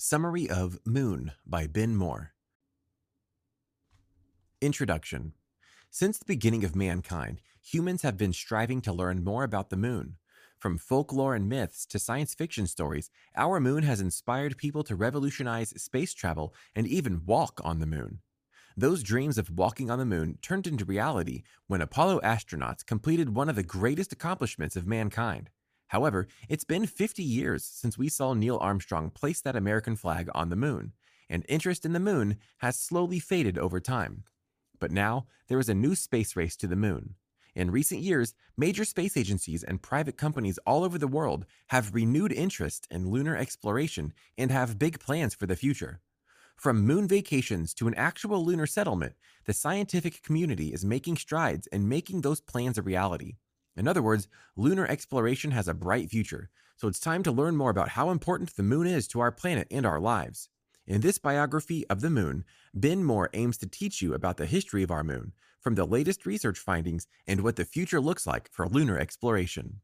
Summary of Moon by Ben Moore. Introduction Since the beginning of mankind, humans have been striving to learn more about the moon. From folklore and myths to science fiction stories, our moon has inspired people to revolutionize space travel and even walk on the moon. Those dreams of walking on the moon turned into reality when Apollo astronauts completed one of the greatest accomplishments of mankind. However, it's been 50 years since we saw Neil Armstrong place that American flag on the moon, and interest in the moon has slowly faded over time. But now, there is a new space race to the moon. In recent years, major space agencies and private companies all over the world have renewed interest in lunar exploration and have big plans for the future. From moon vacations to an actual lunar settlement, the scientific community is making strides in making those plans a reality. In other words, lunar exploration has a bright future, so it's time to learn more about how important the moon is to our planet and our lives. In this biography of the moon, Ben Moore aims to teach you about the history of our moon, from the latest research findings and what the future looks like for lunar exploration.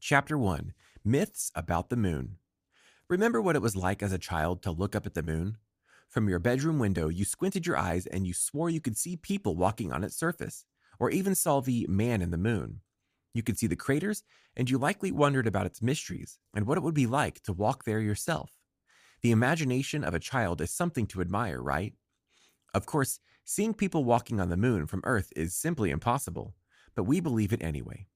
Chapter 1 Myths about the Moon. Remember what it was like as a child to look up at the moon? From your bedroom window, you squinted your eyes and you swore you could see people walking on its surface or even saw the man in the moon. You could see the craters, and you likely wondered about its mysteries and what it would be like to walk there yourself. The imagination of a child is something to admire, right? Of course, seeing people walking on the moon from Earth is simply impossible, but we believe it anyway.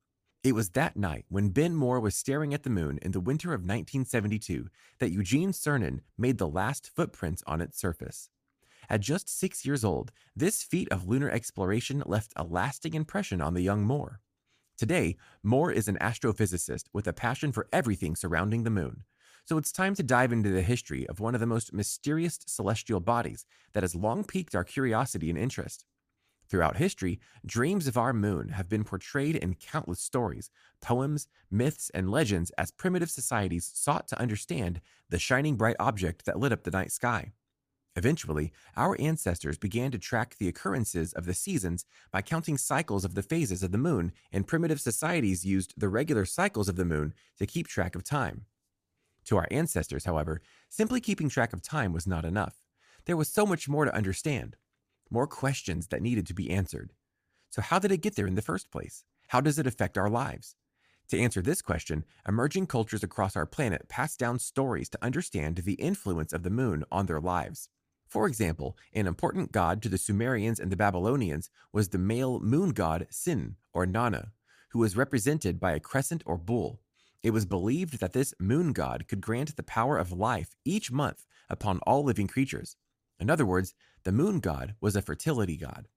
It was that night when Ben Moore was staring at the moon in the winter of 1972 that Eugene Cernan made the last footprints on its surface. At just six years old, this feat of lunar exploration left a lasting impression on the young Moore. Today, Moore is an astrophysicist with a passion for everything surrounding the moon. So it's time to dive into the history of one of the most mysterious celestial bodies that has long piqued our curiosity and interest. Throughout history, dreams of our moon have been portrayed in countless stories, poems, myths, and legends as primitive societies sought to understand the shining bright object that lit up the night sky. Eventually, our ancestors began to track the occurrences of the seasons by counting cycles of the phases of the moon, and primitive societies used the regular cycles of the moon to keep track of time. To our ancestors, however, simply keeping track of time was not enough. There was so much more to understand, more questions that needed to be answered. So, how did it get there in the first place? How does it affect our lives? To answer this question, emerging cultures across our planet pass down stories to understand the influence of the moon on their lives. For example, an important god to the Sumerians and the Babylonians was the male moon god Sin, or Nana, who was represented by a crescent or bull. It was believed that this moon god could grant the power of life each month upon all living creatures. In other words, the moon god was a fertility god.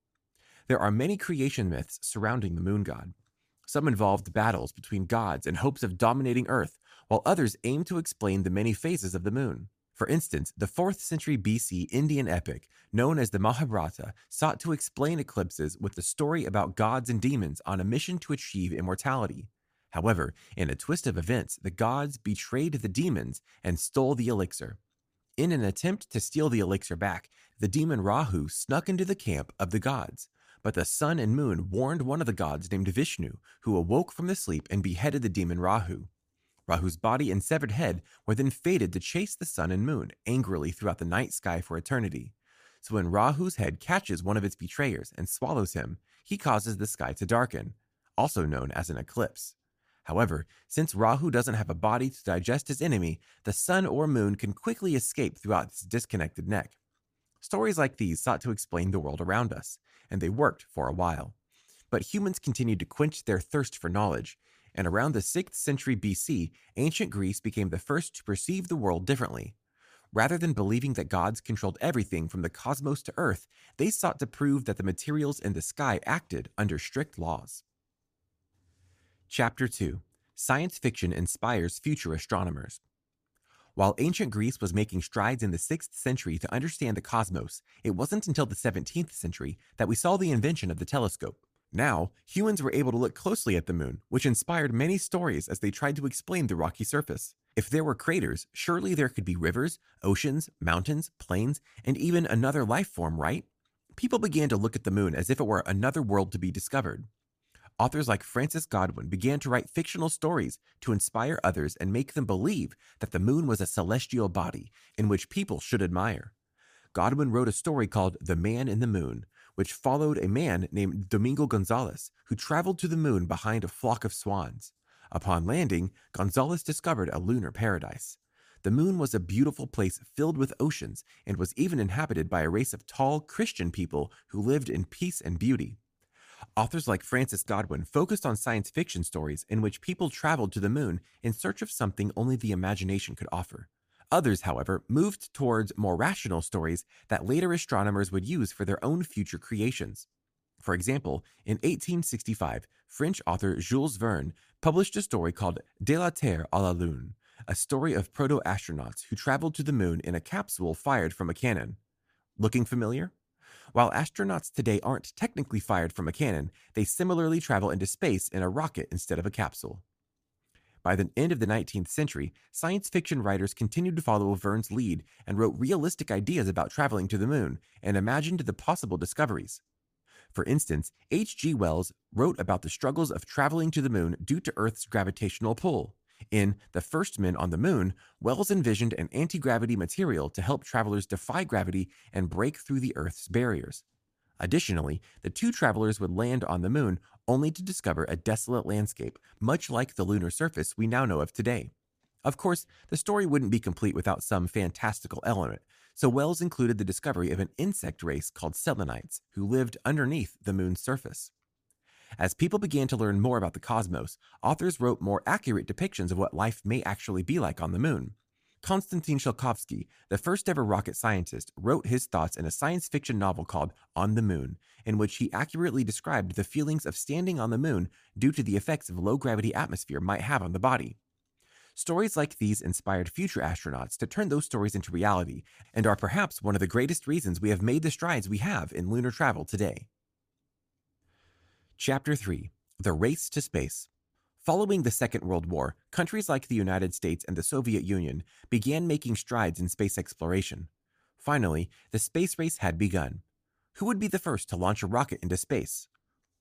There are many creation myths surrounding the moon god. Some involved battles between gods in hopes of dominating Earth, while others aim to explain the many phases of the moon. For instance, the 4th century BC Indian epic, known as the Mahabharata, sought to explain eclipses with the story about gods and demons on a mission to achieve immortality. However, in a twist of events, the gods betrayed the demons and stole the elixir. In an attempt to steal the elixir back, the demon Rahu snuck into the camp of the gods. But the sun and moon warned one of the gods named Vishnu, who awoke from the sleep and beheaded the demon Rahu. Rahu's body and severed head were then fated to chase the sun and moon angrily throughout the night sky for eternity. So when Rahu's head catches one of its betrayers and swallows him, he causes the sky to darken, also known as an eclipse. However, since Rahu doesn't have a body to digest his enemy, the sun or moon can quickly escape throughout its disconnected neck. Stories like these sought to explain the world around us, and they worked for a while. But humans continued to quench their thirst for knowledge, and around the 6th century BC, ancient Greece became the first to perceive the world differently. Rather than believing that gods controlled everything from the cosmos to Earth, they sought to prove that the materials in the sky acted under strict laws. Chapter 2 Science Fiction Inspires Future Astronomers. While ancient Greece was making strides in the 6th century to understand the cosmos, it wasn't until the 17th century that we saw the invention of the telescope. Now, humans were able to look closely at the moon, which inspired many stories as they tried to explain the rocky surface. If there were craters, surely there could be rivers, oceans, mountains, plains, and even another life form, right? People began to look at the moon as if it were another world to be discovered. authors like Francis Godwin began to write fictional stories to inspire others and make them believe that the moon was a celestial body in which people should admire. Godwin wrote a story called The Man in the Moon, which followed a man named Domingo Gonzalez who traveled to the moon behind a flock of swans. Upon landing, Gonzalez discovered a lunar paradise. The moon was a beautiful place filled with oceans and was even inhabited by a race of tall Christian people who lived in peace and beauty. Authors like Francis Godwin focused on science fiction stories in which people traveled to the moon in search of something only the imagination could offer. Others, however, moved towards more rational stories that later astronomers would use for their own future creations. For example, in 1865, French author Jules Verne published a story called De la Terre à la Lune, a story of proto astronauts who traveled to the moon in a capsule fired from a cannon. Looking familiar? While astronauts today aren't technically fired from a cannon, they similarly travel into space in a rocket instead of a capsule. By the end of the 19th century, science fiction writers continued to follow Verne's lead and wrote realistic ideas about traveling to the moon and imagined the possible discoveries. For instance, H.G. Wells wrote about the struggles of traveling to the moon due to Earth's gravitational pull. In The First Men on the Moon, Wells envisioned an anti gravity material to help travelers defy gravity and break through the Earth's barriers. Additionally, the two travelers would land on the moon only to discover a desolate landscape, much like the lunar surface we now know of today. Of course, the story wouldn't be complete without some fantastical element, so Wells included the discovery of an insect race called selenites who lived underneath the moon's surface. As people began to learn more about the cosmos, authors wrote more accurate depictions of what life may actually be like on the moon. Konstantin Tsiolkovsky, the first ever rocket scientist, wrote his thoughts in a science fiction novel called On the Moon, in which he accurately described the feelings of standing on the moon due to the effects of low gravity atmosphere might have on the body. Stories like these inspired future astronauts to turn those stories into reality and are perhaps one of the greatest reasons we have made the strides we have in lunar travel today. Chapter 3 The Race to Space Following the Second World War, countries like the United States and the Soviet Union began making strides in space exploration. Finally, the space race had begun. Who would be the first to launch a rocket into space?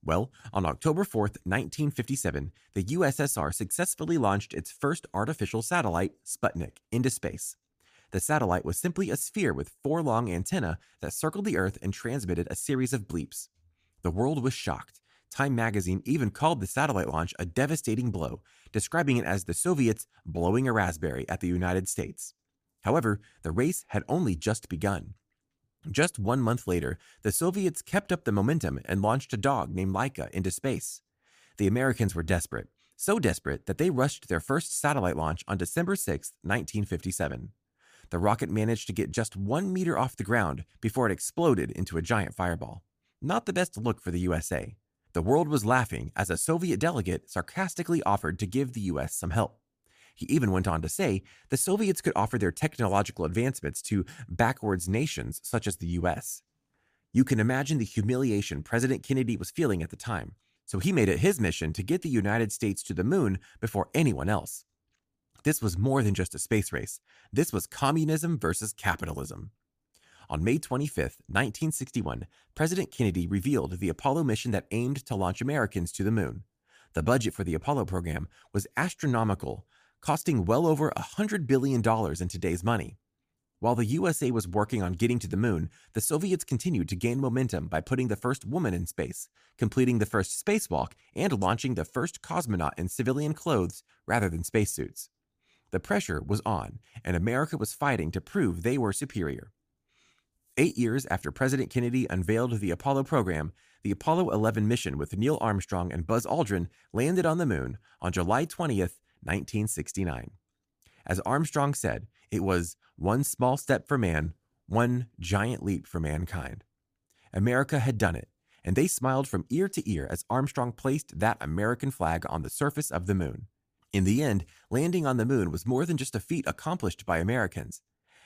Well, on October 4, 1957, the USSR successfully launched its first artificial satellite, Sputnik, into space. The satellite was simply a sphere with four long antennae that circled the Earth and transmitted a series of bleeps. The world was shocked. Time magazine even called the satellite launch a devastating blow, describing it as the Soviets blowing a raspberry at the United States. However, the race had only just begun. Just one month later, the Soviets kept up the momentum and launched a dog named Laika into space. The Americans were desperate, so desperate that they rushed their first satellite launch on December 6, 1957. The rocket managed to get just one meter off the ground before it exploded into a giant fireball. Not the best look for the USA. The world was laughing as a Soviet delegate sarcastically offered to give the US some help. He even went on to say the Soviets could offer their technological advancements to backwards nations such as the US. You can imagine the humiliation President Kennedy was feeling at the time, so he made it his mission to get the United States to the moon before anyone else. This was more than just a space race. This was communism versus capitalism. On May 25, 1961, President Kennedy revealed the Apollo mission that aimed to launch Americans to the moon. The budget for the Apollo program was astronomical, costing well over $100 billion in today's money. While the USA was working on getting to the moon, the Soviets continued to gain momentum by putting the first woman in space, completing the first spacewalk, and launching the first cosmonaut in civilian clothes rather than spacesuits. The pressure was on, and America was fighting to prove they were superior. Eight years after President Kennedy unveiled the Apollo program, the Apollo 11 mission with Neil Armstrong and Buzz Aldrin landed on the moon on July 20th, 1969. As Armstrong said, it was one small step for man, one giant leap for mankind. America had done it, and they smiled from ear to ear as Armstrong placed that American flag on the surface of the moon. In the end, landing on the moon was more than just a feat accomplished by Americans.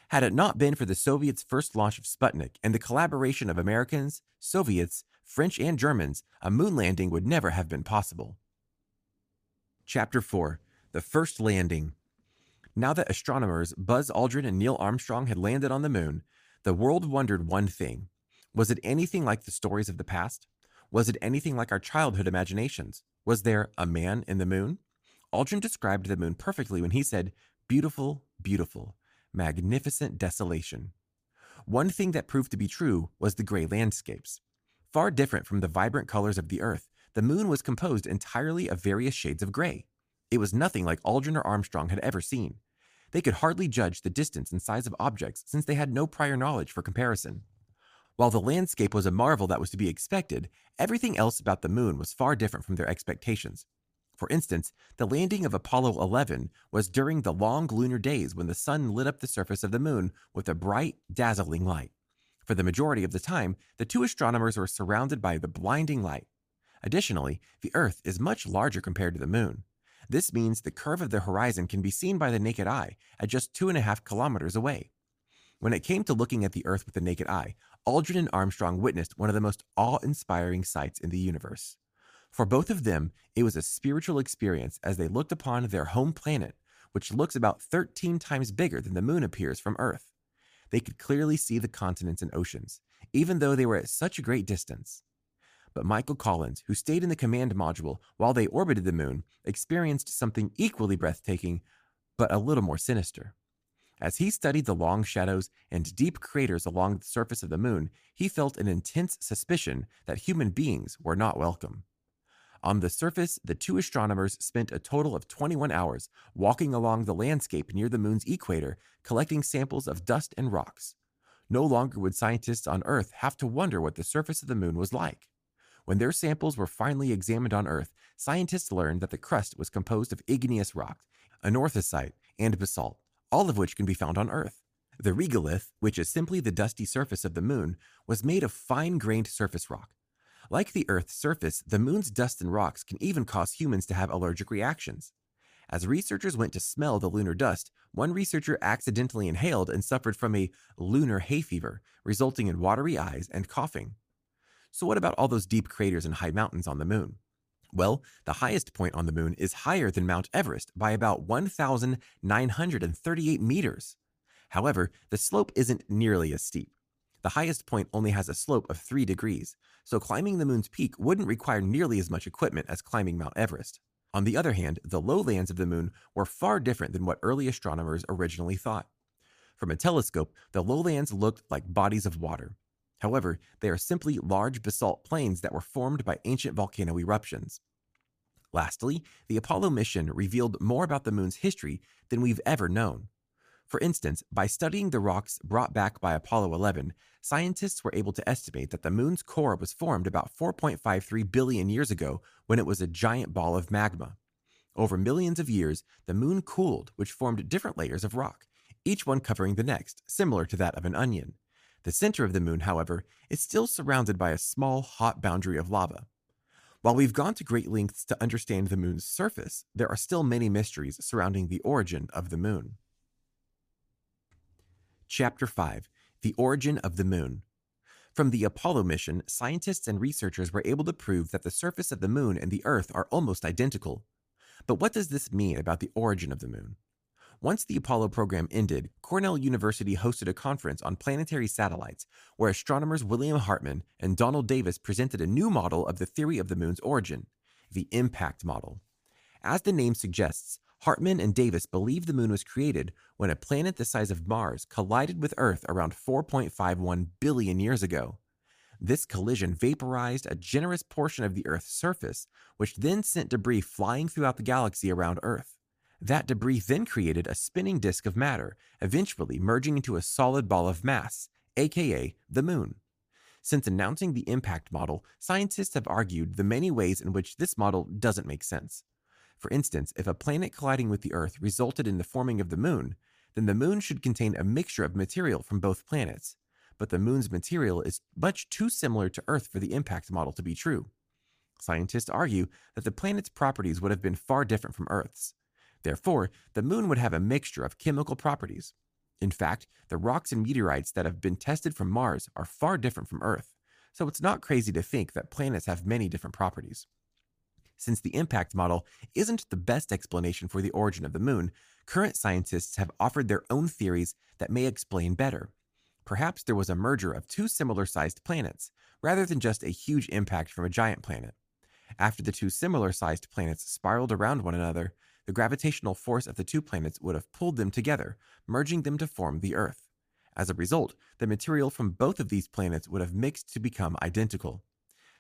Had it not been for the Soviets' first launch of Sputnik and the collaboration of Americans, Soviets, French, and Germans, a moon landing would never have been possible. Chapter 4 The First Landing Now that astronomers Buzz Aldrin and Neil Armstrong had landed on the moon, the world wondered one thing Was it anything like the stories of the past? Was it anything like our childhood imaginations? Was there a man in the moon? Aldrin described the moon perfectly when he said, Beautiful, beautiful, magnificent desolation. One thing that proved to be true was the gray landscapes. Far different from the vibrant colors of the Earth, the moon was composed entirely of various shades of gray. It was nothing like Aldrin or Armstrong had ever seen. They could hardly judge the distance and size of objects since they had no prior knowledge for comparison. While the landscape was a marvel that was to be expected, everything else about the moon was far different from their expectations. For instance, the landing of Apollo 11 was during the long lunar days when the sun lit up the surface of the moon with a bright, dazzling light. For the majority of the time, the two astronomers were surrounded by the blinding light. Additionally, the Earth is much larger compared to the moon. This means the curve of the horizon can be seen by the naked eye at just two and a half kilometers away. When it came to looking at the Earth with the naked eye, Aldrin and Armstrong witnessed one of the most awe inspiring sights in the universe. For both of them, it was a spiritual experience as they looked upon their home planet, which looks about 13 times bigger than the moon appears from Earth. They could clearly see the continents and oceans, even though they were at such a great distance. But Michael Collins, who stayed in the command module while they orbited the moon, experienced something equally breathtaking, but a little more sinister. As he studied the long shadows and deep craters along the surface of the moon, he felt an intense suspicion that human beings were not welcome. On the surface, the two astronomers spent a total of 21 hours walking along the landscape near the moon's equator, collecting samples of dust and rocks. No longer would scientists on Earth have to wonder what the surface of the moon was like. When their samples were finally examined on Earth, scientists learned that the crust was composed of igneous rock, anorthosite, and basalt, all of which can be found on Earth. The regolith, which is simply the dusty surface of the moon, was made of fine grained surface rock. Like the Earth's surface, the moon's dust and rocks can even cause humans to have allergic reactions. As researchers went to smell the lunar dust, one researcher accidentally inhaled and suffered from a lunar hay fever, resulting in watery eyes and coughing. So, what about all those deep craters and high mountains on the moon? Well, the highest point on the moon is higher than Mount Everest by about 1,938 meters. However, the slope isn't nearly as steep. The highest point only has a slope of 3 degrees, so climbing the moon's peak wouldn't require nearly as much equipment as climbing Mount Everest. On the other hand, the lowlands of the moon were far different than what early astronomers originally thought. From a telescope, the lowlands looked like bodies of water. However, they are simply large basalt plains that were formed by ancient volcano eruptions. Lastly, the Apollo mission revealed more about the moon's history than we've ever known. For instance, by studying the rocks brought back by Apollo 11, scientists were able to estimate that the moon's core was formed about 4.53 billion years ago when it was a giant ball of magma. Over millions of years, the moon cooled, which formed different layers of rock, each one covering the next, similar to that of an onion. The center of the moon, however, is still surrounded by a small, hot boundary of lava. While we've gone to great lengths to understand the moon's surface, there are still many mysteries surrounding the origin of the moon. Chapter 5 The Origin of the Moon. From the Apollo mission, scientists and researchers were able to prove that the surface of the moon and the Earth are almost identical. But what does this mean about the origin of the moon? Once the Apollo program ended, Cornell University hosted a conference on planetary satellites where astronomers William Hartmann and Donald Davis presented a new model of the theory of the moon's origin, the impact model. As the name suggests, Hartmann and Davis believe the moon was created when a planet the size of Mars collided with Earth around 4.51 billion years ago. This collision vaporized a generous portion of the Earth's surface, which then sent debris flying throughout the galaxy around Earth. That debris then created a spinning disk of matter, eventually merging into a solid ball of mass, aka the moon. Since announcing the impact model, scientists have argued the many ways in which this model doesn't make sense. For instance, if a planet colliding with the Earth resulted in the forming of the Moon, then the Moon should contain a mixture of material from both planets. But the Moon's material is much too similar to Earth for the impact model to be true. Scientists argue that the planet's properties would have been far different from Earth's. Therefore, the Moon would have a mixture of chemical properties. In fact, the rocks and meteorites that have been tested from Mars are far different from Earth, so it's not crazy to think that planets have many different properties. Since the impact model isn't the best explanation for the origin of the moon, current scientists have offered their own theories that may explain better. Perhaps there was a merger of two similar sized planets, rather than just a huge impact from a giant planet. After the two similar sized planets spiraled around one another, the gravitational force of the two planets would have pulled them together, merging them to form the Earth. As a result, the material from both of these planets would have mixed to become identical.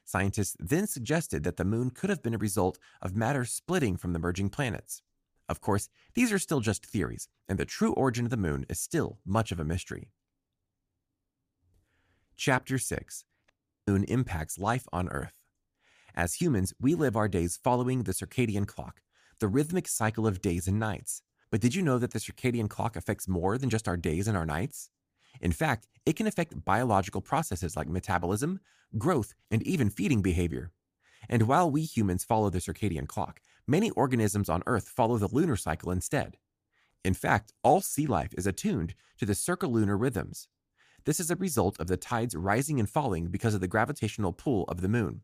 Scientists then suggested that the moon could have been a result of matter splitting from the merging planets. Of course, these are still just theories, and the true origin of the moon is still much of a mystery. Chapter 6 Moon Impacts Life on Earth. As humans, we live our days following the circadian clock, the rhythmic cycle of days and nights. But did you know that the circadian clock affects more than just our days and our nights? In fact, it can affect biological processes like metabolism, growth, and even feeding behavior. And while we humans follow the circadian clock, many organisms on Earth follow the lunar cycle instead. In fact, all sea life is attuned to the circalunar rhythms. This is a result of the tides rising and falling because of the gravitational pull of the moon.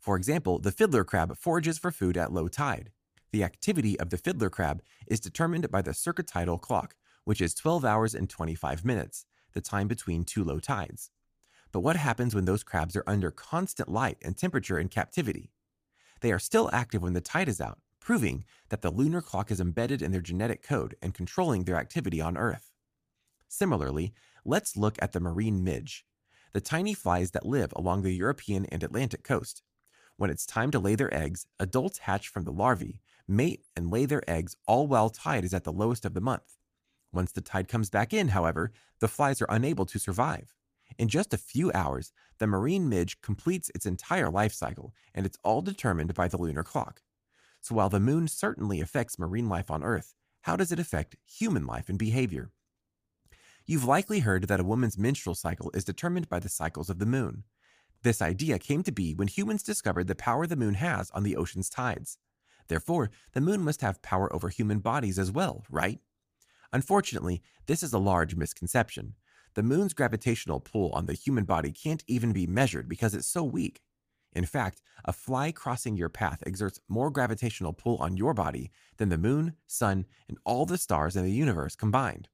For example, the fiddler crab forages for food at low tide. The activity of the fiddler crab is determined by the circatidal clock, which is 12 hours and 25 minutes, the time between two low tides. But what happens when those crabs are under constant light and temperature in captivity? They are still active when the tide is out, proving that the lunar clock is embedded in their genetic code and controlling their activity on Earth. Similarly, let's look at the marine midge, the tiny flies that live along the European and Atlantic coast. When it's time to lay their eggs, adults hatch from the larvae, mate, and lay their eggs all while tide is at the lowest of the month. Once the tide comes back in, however, the flies are unable to survive. In just a few hours, the marine midge completes its entire life cycle, and it's all determined by the lunar clock. So while the moon certainly affects marine life on Earth, how does it affect human life and behavior? You've likely heard that a woman's menstrual cycle is determined by the cycles of the moon. This idea came to be when humans discovered the power the moon has on the ocean's tides. Therefore, the moon must have power over human bodies as well, right? Unfortunately, this is a large misconception. The moon's gravitational pull on the human body can't even be measured because it's so weak. In fact, a fly crossing your path exerts more gravitational pull on your body than the moon, sun, and all the stars in the universe combined.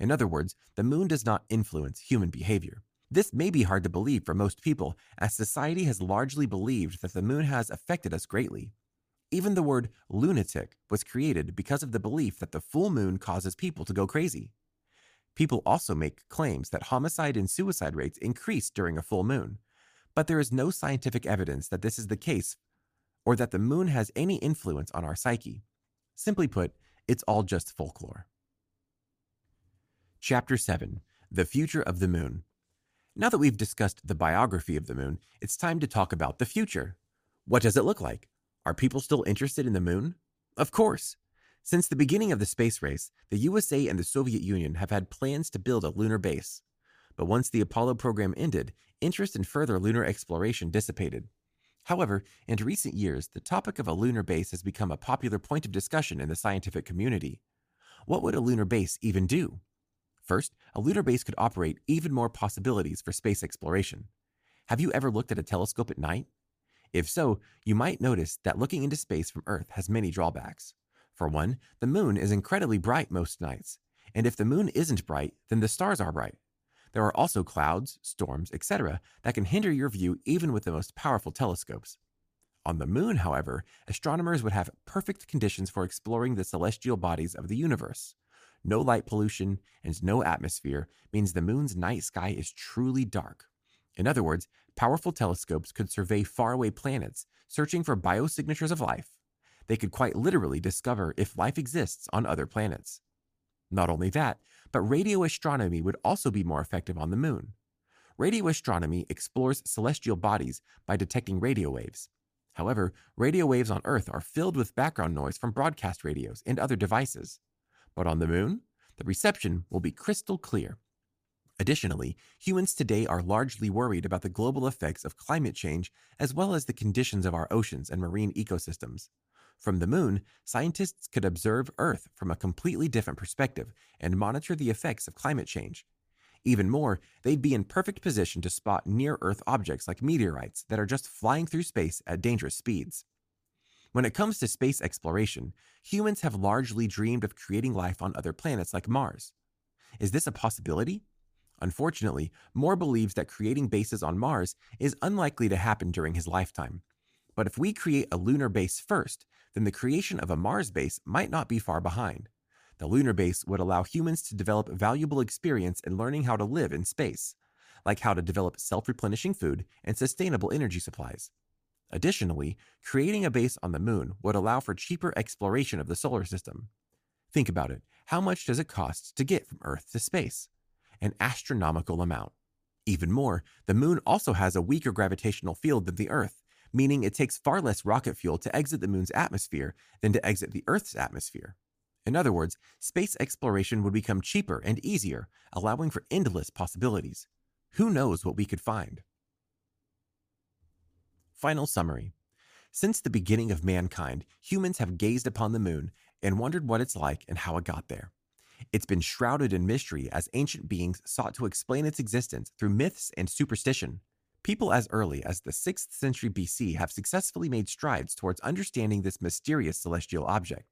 In other words, the moon does not influence human behavior. This may be hard to believe for most people, as society has largely believed that the moon has affected us greatly. Even the word lunatic was created because of the belief that the full moon causes people to go crazy. People also make claims that homicide and suicide rates increase during a full moon, but there is no scientific evidence that this is the case or that the moon has any influence on our psyche. Simply put, it's all just folklore. Chapter 7 The Future of the Moon. Now that we've discussed the biography of the moon, it's time to talk about the future. What does it look like? Are people still interested in the moon? Of course. Since the beginning of the space race, the USA and the Soviet Union have had plans to build a lunar base. But once the Apollo program ended, interest in further lunar exploration dissipated. However, in recent years, the topic of a lunar base has become a popular point of discussion in the scientific community. What would a lunar base even do? First, a lunar base could operate even more possibilities for space exploration. Have you ever looked at a telescope at night? If so, you might notice that looking into space from Earth has many drawbacks. For one, the moon is incredibly bright most nights, and if the moon isn't bright, then the stars are bright. There are also clouds, storms, etc., that can hinder your view even with the most powerful telescopes. On the moon, however, astronomers would have perfect conditions for exploring the celestial bodies of the universe. No light pollution and no atmosphere means the moon's night sky is truly dark. In other words, powerful telescopes could survey faraway planets, searching for biosignatures of life. They could quite literally discover if life exists on other planets. Not only that, but radio astronomy would also be more effective on the moon. Radio astronomy explores celestial bodies by detecting radio waves. However, radio waves on Earth are filled with background noise from broadcast radios and other devices. But on the moon, the reception will be crystal clear Additionally, humans today are largely worried about the global effects of climate change as well as the conditions of our oceans and marine ecosystems. From the moon, scientists could observe Earth from a completely different perspective and monitor the effects of climate change. Even more, they'd be in perfect position to spot near Earth objects like meteorites that are just flying through space at dangerous speeds. When it comes to space exploration, humans have largely dreamed of creating life on other planets like Mars. Is this a possibility? Unfortunately, Moore believes that creating bases on Mars is unlikely to happen during his lifetime. But if we create a lunar base first, then the creation of a Mars base might not be far behind. The lunar base would allow humans to develop valuable experience in learning how to live in space, like how to develop self replenishing food and sustainable energy supplies. Additionally, creating a base on the moon would allow for cheaper exploration of the solar system. Think about it how much does it cost to get from Earth to space? An astronomical amount. Even more, the moon also has a weaker gravitational field than the Earth, meaning it takes far less rocket fuel to exit the moon's atmosphere than to exit the Earth's atmosphere. In other words, space exploration would become cheaper and easier, allowing for endless possibilities. Who knows what we could find? Final summary Since the beginning of mankind, humans have gazed upon the moon and wondered what it's like and how it got there. It's been shrouded in mystery as ancient beings sought to explain its existence through myths and superstition. People as early as the 6th century BC have successfully made strides towards understanding this mysterious celestial object.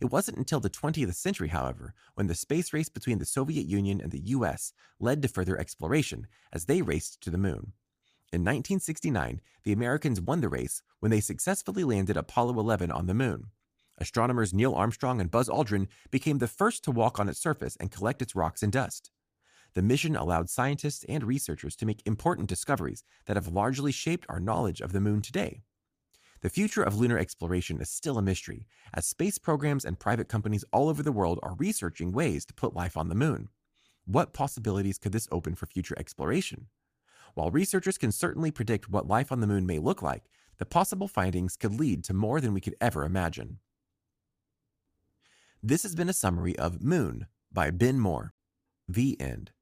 It wasn't until the 20th century, however, when the space race between the Soviet Union and the US led to further exploration as they raced to the moon. In 1969, the Americans won the race when they successfully landed Apollo 11 on the moon. Astronomers Neil Armstrong and Buzz Aldrin became the first to walk on its surface and collect its rocks and dust. The mission allowed scientists and researchers to make important discoveries that have largely shaped our knowledge of the moon today. The future of lunar exploration is still a mystery, as space programs and private companies all over the world are researching ways to put life on the moon. What possibilities could this open for future exploration? While researchers can certainly predict what life on the moon may look like, the possible findings could lead to more than we could ever imagine. This has been a summary of Moon by Ben Moore. The End.